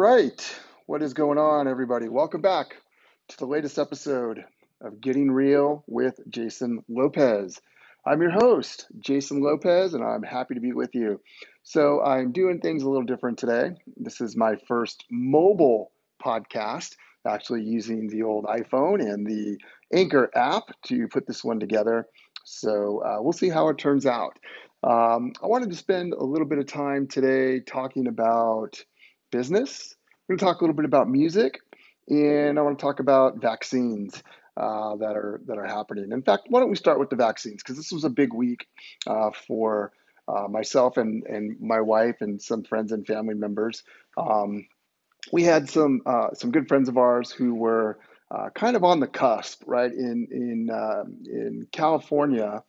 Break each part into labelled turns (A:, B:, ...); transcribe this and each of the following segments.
A: right. What is going on, everybody? Welcome back to the latest episode of Getting Real with Jason Lopez. I'm your host, Jason Lopez, and I'm happy to be with you. So, I'm doing things a little different today. This is my first mobile podcast, actually using the old iPhone and the Anchor app to put this one together. So, uh, we'll see how it turns out. Um, I wanted to spend a little bit of time today talking about business. We're going to talk a little bit about music, and I want to talk about vaccines uh, that are that are happening. In fact, why don't we start with the vaccines? Because this was a big week uh, for uh, myself and and my wife and some friends and family members. Um, we had some uh, some good friends of ours who were uh, kind of on the cusp, right? In in uh, in California,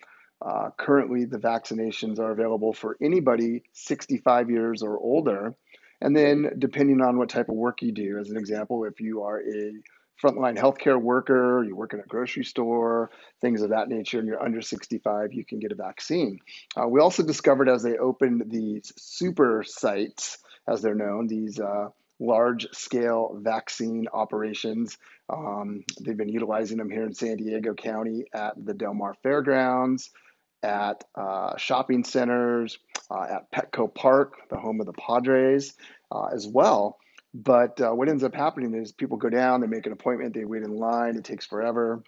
A: currently the vaccinations are available for anybody 65 years or older. And then, depending on what type of work you do, as an example, if you are a frontline healthcare worker, you work in a grocery store, things of that nature, and you're under 65, you can get a vaccine. Uh, we also discovered as they opened these super sites, as they're known, these uh, large scale vaccine operations. Um, they've been utilizing them here in San Diego County at the Del Mar Fairgrounds, at uh, shopping centers, uh, at Petco Park, the home of the Padres, uh, as well. But uh, what ends up happening is people go down, they make an appointment, they wait in line, it takes forever.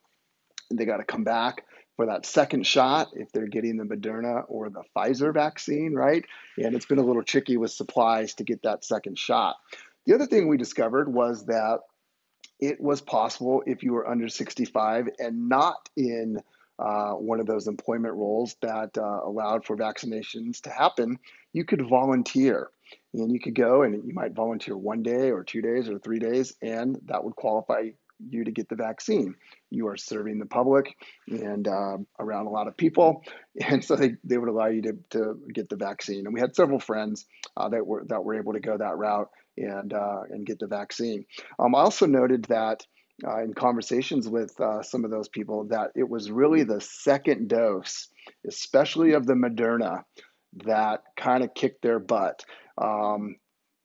A: And they got to come back for that second shot if they're getting the Moderna or the Pfizer vaccine, right? And it's been a little tricky with supplies to get that second shot. The other thing we discovered was that it was possible if you were under 65 and not in uh, one of those employment roles that uh, allowed for vaccinations to happen, you could volunteer. And you could go and you might volunteer one day or two days or three days, and that would qualify you to get the vaccine. You are serving the public and uh, around a lot of people, and so they, they would allow you to, to get the vaccine. And we had several friends uh, that were that were able to go that route and uh, and get the vaccine. Um, I also noted that uh, in conversations with uh, some of those people that it was really the second dose, especially of the Moderna, that kind of kicked their butt. Um,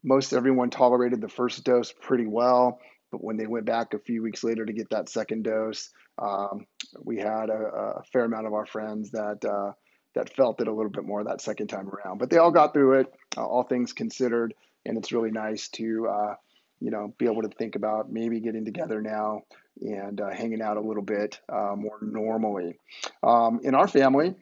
A: most everyone tolerated the first dose pretty well, but when they went back a few weeks later to get that second dose, um, we had a, a, fair amount of our friends that uh, that felt it a little bit more that second time around. But they all got through it, uh, all things considered, and it's really nice to uh, you know, be able to think about maybe getting together now and uh, hanging out a little bit uh, more normally. Um, in our family,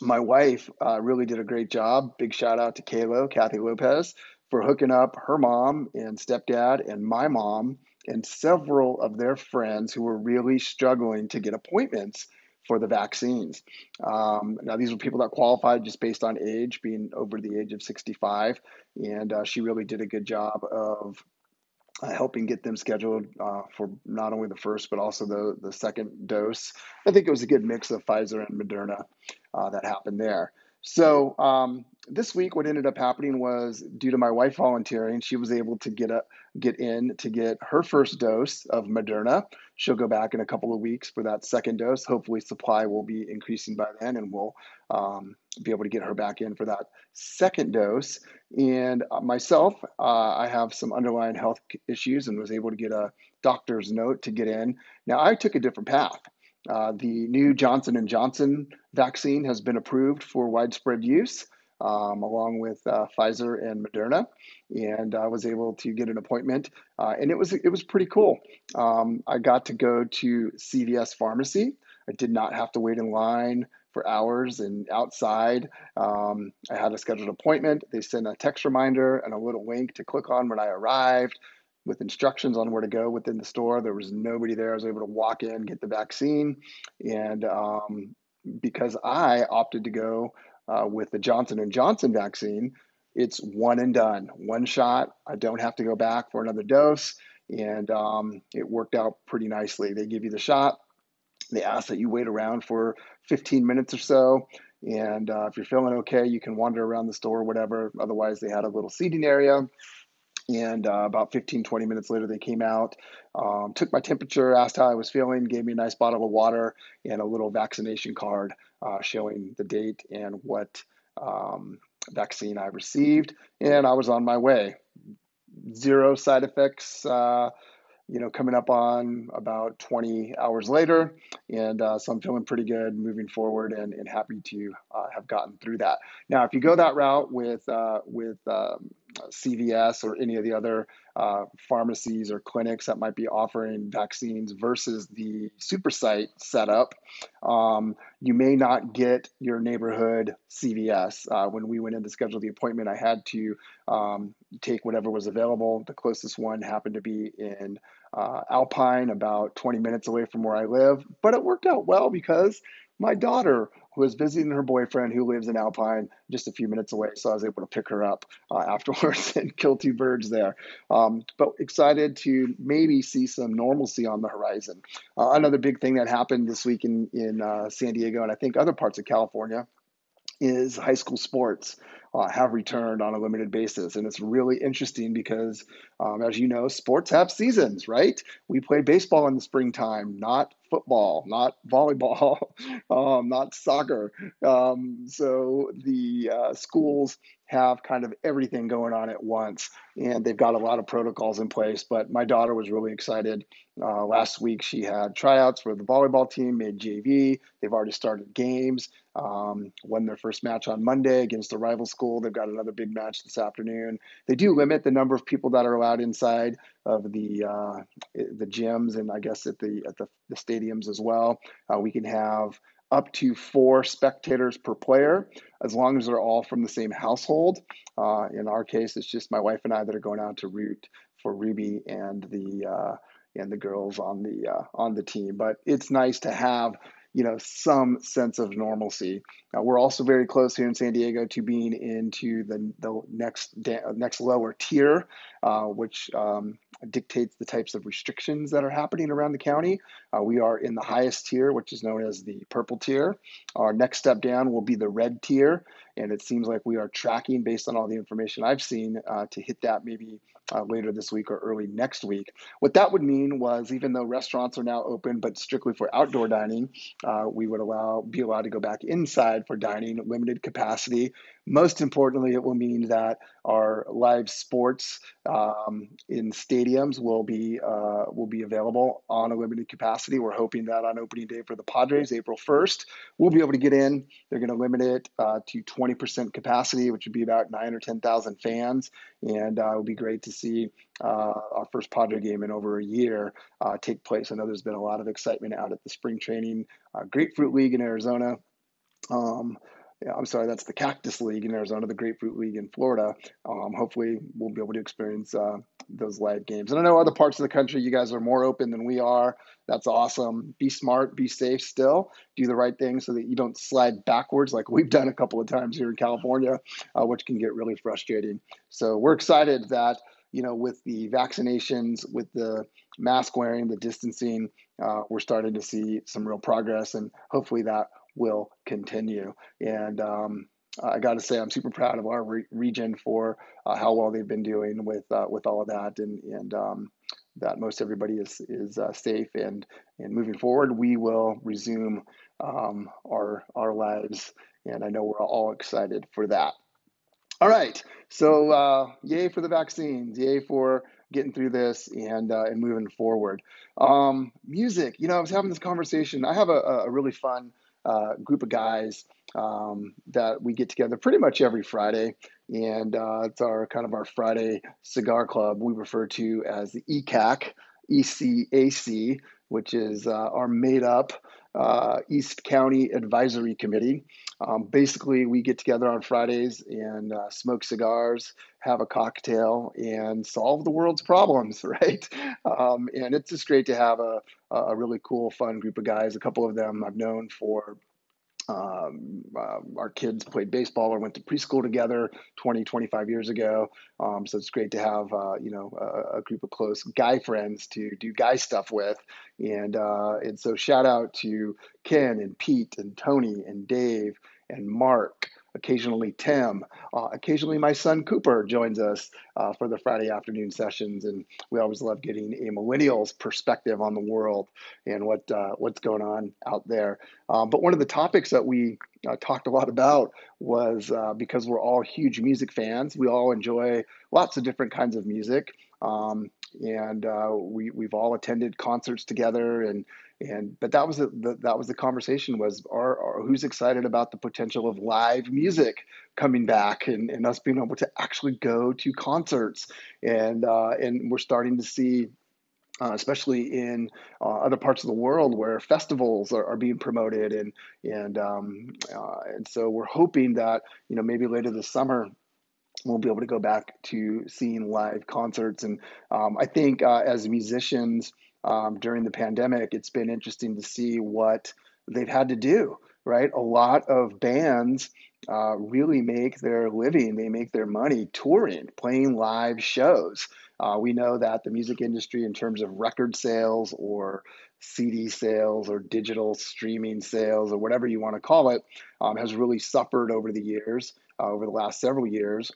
A: my wife uh, really did a great job. Big shout out to Kaylo, Kathy Lopez, for hooking up her mom and stepdad and my mom and several of their friends who were really struggling to get appointments for the vaccines. Um, now, these were people that qualified just based on age, being over the age of 65. And uh, she really did a good job of uh, helping get them scheduled uh, for not only the first but also the the second dose. I think it was a good mix of Pfizer and Moderna uh, that happened there. So um, this week, what ended up happening was due to my wife volunteering, she was able to get a get in to get her first dose of Moderna. She'll go back in a couple of weeks for that second dose. Hopefully, supply will be increasing by then, and we'll um, be able to get her back in for that second dose. And uh, myself, uh, I have some underlying health issues and was able to get a doctor's note to get in. Now, I took a different path. Uh, the new Johnson and Johnson vaccine has been approved for widespread use, um, along with uh, Pfizer and Moderna, and I was able to get an appointment, uh, and it was it was pretty cool. Um, I got to go to CVS Pharmacy. I did not have to wait in line for hours and outside. Um, I had a scheduled appointment. They sent a text reminder and a little link to click on when I arrived with instructions on where to go within the store. There was nobody there. I was able to walk in, get the vaccine, and um, because I opted to go uh, with the Johnson and Johnson vaccine, it's one and done, one shot. I don't have to go back for another dose, and um, it worked out pretty nicely. They give you the shot. They ask that you wait around for 15 minutes or so. And uh, if you're feeling okay, you can wander around the store, or whatever. Otherwise, they had a little seating area and uh, about 15, 20 minutes later, they came out, um, took my temperature, asked how I was feeling, gave me a nice bottle of water and a little vaccination card uh, showing the date and what um, vaccine I received. And I was on my way. zero side effects. Uh, you know, coming up on about 20 hours later. And uh, so I'm feeling pretty good moving forward and, and happy to uh, have gotten through that. Now, if you go that route with, uh, with um, CVS or any of the other uh, pharmacies or clinics that might be offering vaccines versus the super site setup, um, you may not get your neighborhood CVS. Uh, when we went in to schedule the appointment, I had to um, take whatever was available. The closest one happened to be in uh, Alpine, about 20 minutes away from where I live, but it worked out well because my daughter who was visiting her boyfriend who lives in Alpine just a few minutes away. So I was able to pick her up uh, afterwards and kill two birds there. Um, but excited to maybe see some normalcy on the horizon. Uh, another big thing that happened this week in, in uh, San Diego and I think other parts of California is high school sports uh, have returned on a limited basis. And it's really interesting because, um, as you know, sports have seasons, right? We play baseball in the springtime, not football, not volleyball, um, not soccer. Um, so the uh, schools have kind of everything going on at once, and they've got a lot of protocols in place. But my daughter was really excited. Uh, last week, she had tryouts for the volleyball team, made JV. They've already started games. Um, won their first match on Monday against a rival school. They've got another big match this afternoon. They do limit the number of people that are allowed inside of the uh, the gyms and I guess at the at the, the stadiums as well. Uh, we can have up to four spectators per player, as long as they're all from the same household. Uh, in our case, it's just my wife and I that are going out to root for Ruby and the uh, and the girls on the uh, on the team. But it's nice to have you know some sense of normalcy. Uh, we're also very close here in San Diego to being into the the next da- next lower tier, uh, which um, dictates the types of restrictions that are happening around the county. Uh, we are in the highest tier, which is known as the purple tier. Our next step down will be the red tier, and it seems like we are tracking based on all the information I've seen uh, to hit that maybe uh, later this week or early next week. What that would mean was even though restaurants are now open, but strictly for outdoor dining, uh, we would allow be allowed to go back inside for dining, limited capacity. Most importantly, it will mean that our live sports um, in stadiums will be uh, will be available on a limited capacity. We're hoping that on opening day for the Padres, April 1st, we'll be able to get in. They're going to limit it uh, to 20% capacity, which would be about nine or 10,000 fans, and uh, it would be great to see uh, our first Padre game in over a year uh, take place. I know there's been a lot of excitement out at the spring training uh, Grapefruit League in Arizona. Um, yeah, I'm sorry, that's the Cactus League in Arizona, the Grapefruit League in Florida. Um, hopefully, we'll be able to experience uh, those live games. And I know other parts of the country, you guys are more open than we are. That's awesome. Be smart, be safe still, do the right thing so that you don't slide backwards like we've done a couple of times here in California, uh, which can get really frustrating. So we're excited that, you know, with the vaccinations, with the mask wearing, the distancing, uh, we're starting to see some real progress. And hopefully that will continue. And um, I got to say, I'm super proud of our re- region for uh, how well they've been doing with uh, with all of that, and and um, that most everybody is is uh, safe. And and moving forward, we will resume um, our our lives, and I know we're all excited for that. All right, so uh, yay for the vaccines, yay for getting through this and uh, and moving forward. Um, music, you know, I was having this conversation. I have a, a really fun uh, group of guys um, that we get together pretty much every Friday, and uh, it's our kind of our Friday cigar club. We refer to as the ECAC, ECAC, which is uh, our made up uh, East County Advisory Committee. Um, basically, we get together on Fridays and uh, smoke cigars, have a cocktail, and solve the world's problems, right? Um, and it's just great to have a, a really cool, fun group of guys. A couple of them I've known for um, uh, our kids played baseball or went to preschool together 20 25 years ago um, so it's great to have uh, you know a, a, group of close guy friends to do guy stuff with and uh, and so shout out to ken and pete and tony and dave and mark occasionally Tim, uh, occasionally my son Cooper joins us uh, for the Friday afternoon sessions, and we always love getting a millennial's perspective on the world and what uh, what's going on out there. Um, but one of the topics that we uh, talked a lot about was uh, because we're all huge music fans, we all enjoy lots of different kinds of music. Um, and uh, we we've all attended concerts together and and but that was the, the that was the conversation was are, are, who's excited about the potential of live music coming back and, and us being able to actually go to concerts and uh, and we're starting to see uh, especially in uh, other parts of the world where festivals are, are being promoted and and um, uh, and so we're hoping that you know maybe later this summer we'll be able to go back to seeing live concerts. And um, I think uh, as musicians um, during the pandemic, it's been interesting to see what they've had to do, right? A lot of bands uh, really make their living, they make their money touring, playing live shows. Uh, we know that the music industry, in terms of record sales or CD sales or digital streaming sales or whatever you want to call it, um, has really suffered over the years, uh, over the last several years.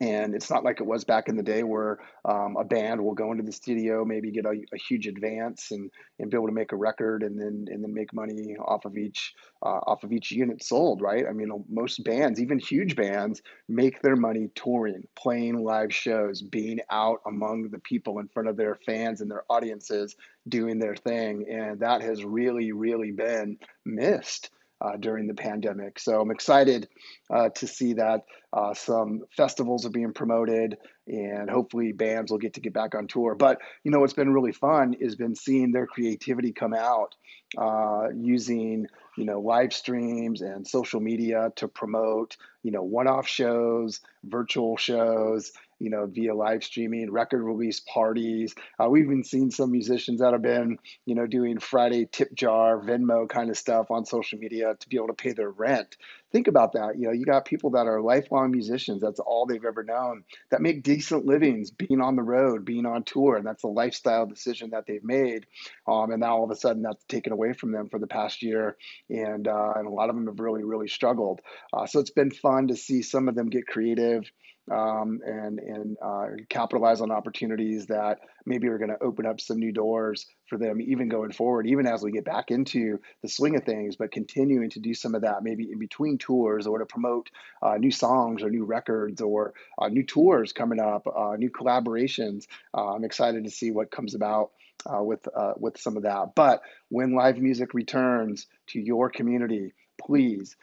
A: And it's not like it was back in the day where um, a band will go into the studio, maybe get a, a, huge advance and, and be able to make a record and then and then make money off of each uh, off of each unit sold, right? I mean, most bands, even huge bands, make their money touring, playing live shows, being out among the people in front of their fans and their audiences, doing their thing, and that has really, really been missed uh, during the pandemic. So I'm excited uh, to see that uh, some festivals are being promoted and hopefully bands will get to get back on tour. But you know what's been really fun is been seeing their creativity come out uh, using you know live streams and social media to promote you know one-off shows, virtual shows, you know, via live streaming, record release parties. Uh, we've even seen some musicians that have been, you know, doing Friday tip jar, Venmo kind of stuff on social media to be able to pay their rent. Think about that. You know, you got people that are lifelong musicians. That's all they've ever known that make decent livings being on the road, being on tour. And that's a lifestyle decision that they've made. Um, and now all of a sudden that's taken away from them for the past year. And, uh, and a lot of them have really, really struggled. Uh, so it's been fun to see some of them get creative um, and and uh, capitalize on opportunities that maybe are going to open up some new doors for them, even going forward, even as we get back into the swing of things. But continuing to do some of that, maybe in between tours, or to promote uh, new songs or new records or uh, new tours coming up, uh, new collaborations. Uh, I'm excited to see what comes about. Uh, with with some of that, but when live music returns to your community, please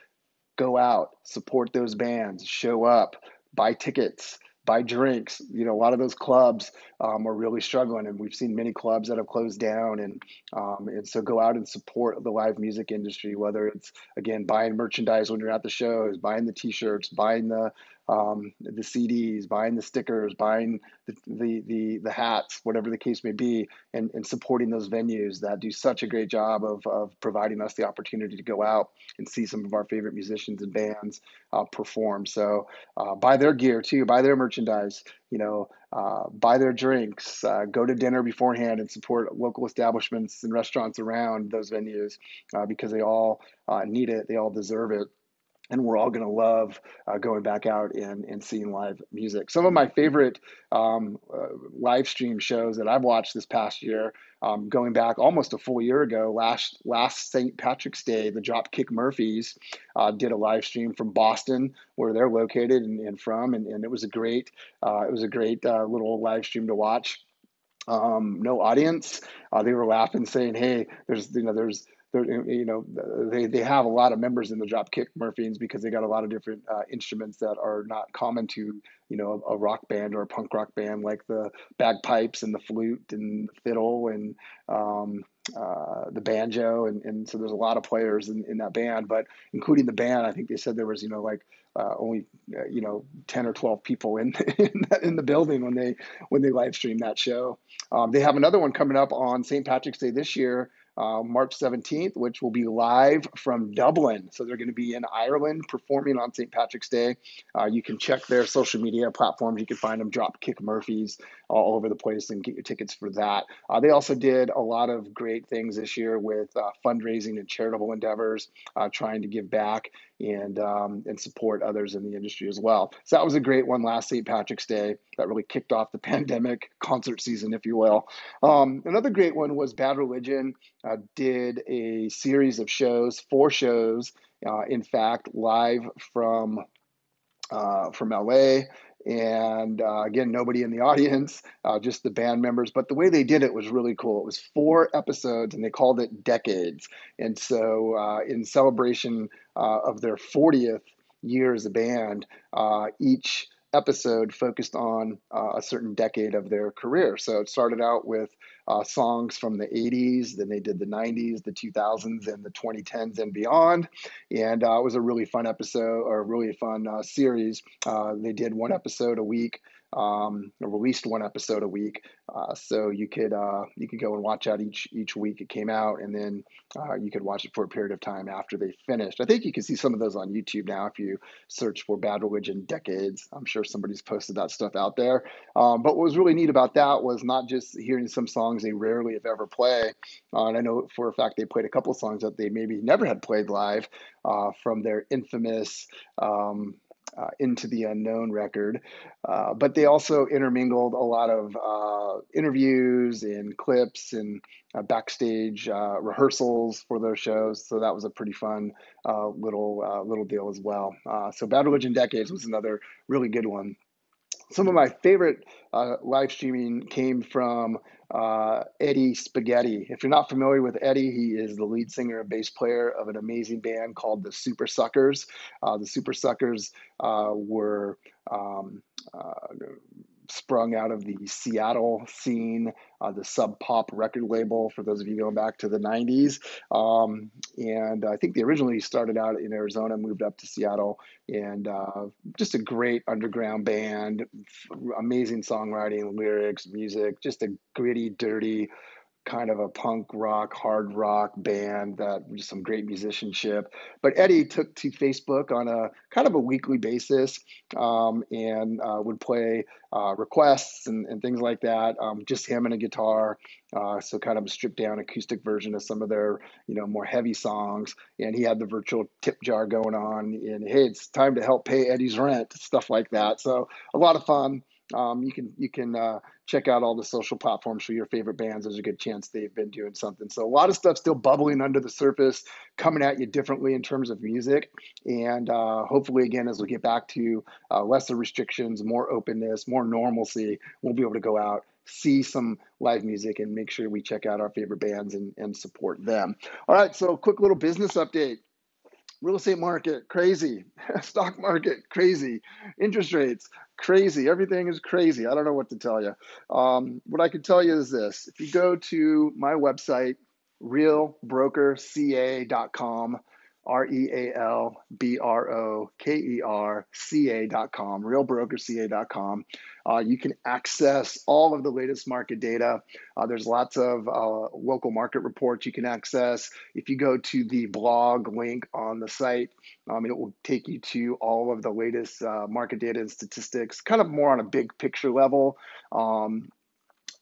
A: go out, support those bands, show up, buy tickets, buy drinks. You know, a lot of those clubs um, are really struggling, and we've seen many clubs that have closed down. And um, and so go out and support the live music industry, whether it's again buying merchandise when you're at the shows, buying the T-shirts, buying the um, the CDs, buying the stickers, buying the, the, the, the, hats, whatever the case may be, and, and supporting those venues that do such a great job of, of providing us the opportunity to go out and see some of our favorite musicians and bands uh, perform. So uh, buy their gear too, buy their merchandise, you know, uh, buy their drinks, uh, go to dinner beforehand and support local establishments and restaurants around those venues uh, because they all uh, need it, they all deserve it and we're all going to love uh, going back out and, and seeing live music. Some of my favorite um, uh, live stream shows that I've watched this past year, um, going back almost a full year ago, last last St. Patrick's Day, the Dropkick Murphys uh, did a live stream from Boston, where they're located and, and from, and, and, it was a great uh, it was a great uh, little live stream to watch. Um, no audience. Uh, they were laughing, saying, "Hey, there's you know there's." You know they, they have a lot of members in the Dropkick Murphys because they got a lot of different uh, instruments that are not common to you know a, a, rock band or a punk rock band like the bagpipes and the flute and the fiddle and um, uh, the banjo and, and so there's a lot of players in, in that band but including the band I think they said there was you know like uh, only uh, you know 10 or 12 people in in, in, the building when they when they live stream that show um, they have another one coming up on St. Patrick's Day this year uh, March 17th, which will be live from Dublin. So they're going to be in Ireland performing on St. Patrick's Day. Uh, you can check their social media platforms. You can find them Dropkick Murphys all over the place and get your tickets for that. Uh, they also did a lot of great things this year with uh, fundraising and charitable endeavors, uh, trying to give back and um, and support others in the industry as well. So that was a great one last St. Patrick's Day. That really kicked off the pandemic concert season, if you will. Um, another great one was Bad Religion uh, did a series of shows, four shows, uh, in fact, live from uh, from LA. And uh, again, nobody in the audience, uh, just the band members. But the way they did it was really cool. It was four episodes, and they called it Decades. And so, uh, in celebration of their 40th year as a band, each episode focused on uh, a certain decade of their career. So it started out with uh, songs from the 80s, then they did the 90s, the 2000s, and the 2010s and beyond. And uh, it was a really fun episode or a really fun uh, series. Uh, they did one episode a week um, released one episode a week, uh, so you could uh, you could go and watch out each each week it came out, and then you could watch it for a period of time after they finished. I think you can see some of those on YouTube now if you search for Bad Religion Decades. I'm sure somebody's posted that stuff out there. Um, but what was really neat about that was not just hearing some songs they rarely if ever play, uh, and I know for a fact they played a couple songs that they maybe never had played live uh, from their infamous. Um, uh, into the unknown record. Uh, but they also intermingled a lot of uh, interviews and clips and uh, backstage uh, rehearsals for those shows. So that was a pretty fun uh, little little deal as well. so Bad Religion Decades was another really good one some of my favorite live streaming came from uh, Eddie Spaghetti. If you're not familiar with Eddie, he is the lead singer and bass player of an amazing band called the Supersuckers. Uh, the Supersuckers uh, were um, uh, sprung out of the Seattle scene, uh, the Sub Pop record label, for those of you going back to the 90s. Um, and I think they originally started out in Arizona, moved up to Seattle, and uh, just a great underground band, amazing songwriting, lyrics, music, just a gritty, dirty, kind of a punk rock, hard rock band that some great musicianship. But Eddie took to Facebook on a kind of a weekly basis um, and uh, would play uh, requests and, and, things like that. Um, just him and a guitar, uh, so kind of a stripped down acoustic version of some of their you know more heavy songs. And he had the virtual tip jar going on. And hey, it's time to help pay Eddie's rent, stuff like that. So a lot of fun. Um, you can you can uh, check out all the social platforms for your favorite bands. There's a good chance they've been doing something. So a lot of stuff still bubbling under the surface, coming at you differently in terms of music. And uh, hopefully, again, as we get back to uh, lesser restrictions, more openness, more normalcy, we'll be able to go out see some live music and make sure we check out our favorite bands and, and support them. All right, so quick little business update real estate market crazy stock market crazy interest rates crazy everything is crazy. I don't know what to tell you um, what i can tell you is this. If you go to my website realbrokerca.com R E A L B R O K E R C A.com, realbrokerca.com. Uh, you can access all of the latest market data. Uh, there's lots of uh, local market reports you can access. If you go to the blog link on the site, um, it will take you to all of the latest uh, market data and statistics, kind of more on a big picture level. Um,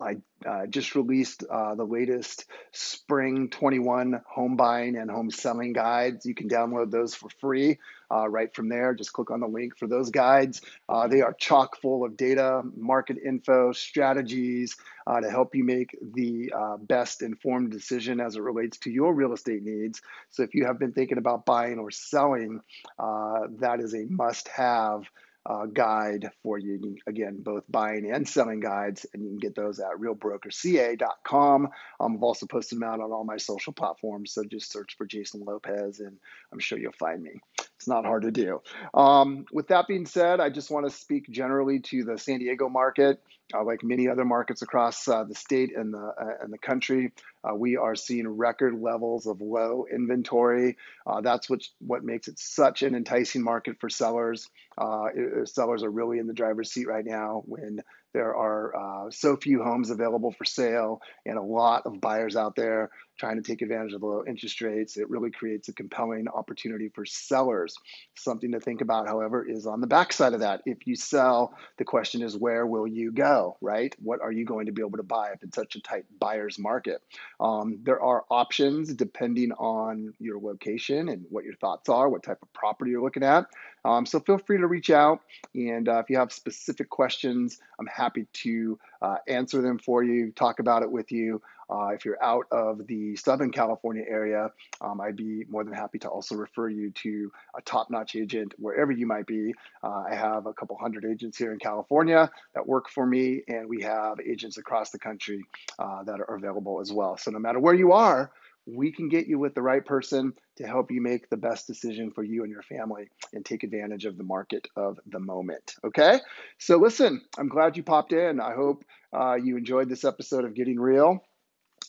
A: I uh, just released uh, the latest spring 21 home buying and home selling guides. You can download those for free uh, right from there. Just click on the link for those guides. Uh, they are chock full of data, market info, strategies uh, to help you make the uh, best informed decision as it relates to your real estate needs. So if you have been thinking about buying or selling, that is a must have uh, guide for you. Again, both buying and selling guides, and you can get those at realbrokerca.com. Um, I've also posted them out on all my social platforms, so just search for Jason Lopez, and I'm sure you'll find me. It's not hard to do. Um, with that being said, I just want to speak generally to the San Diego market. Uh, like many other markets across uh, the state and the uh, and the country, uh, we are seeing record levels of low inventory. Uh, that's what what makes it such an enticing market for sellers. Uh, sellers are really in the driver's seat right now when there are so few homes available for sale and a lot of buyers out there trying to take advantage of the low interest rates. It really creates a compelling opportunity for sellers. Something to think about, however, is on the backside of that. If you sell, the question is where will you go, right? What are you going to be able to buy if it's such a tight buyer's market? Um, there are options depending on your location and what your thoughts are, what type of property you're looking at. Um, so feel free to reach out. And uh, if you have specific questions, I'm happy to uh, answer them for you, talk about it with you. Uh, if you're out of the Southern California area, um, I'd be more than happy to also refer you to a top notch agent wherever you might be. Uh, I have a couple hundred agents here in California that work for me, and we have agents across the country uh, that are available as well. So no matter where you are, we can get you with the right person to help you make the best decision for you and your family and take advantage of the market of the moment. Okay? So, listen, I'm glad you popped in. I hope uh, you enjoyed this episode of Getting Real.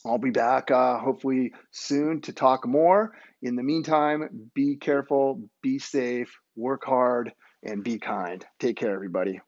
A: I'll be back uh, hopefully soon to talk more. In the meantime, be careful, be safe, work hard, and be kind. Take care, everybody.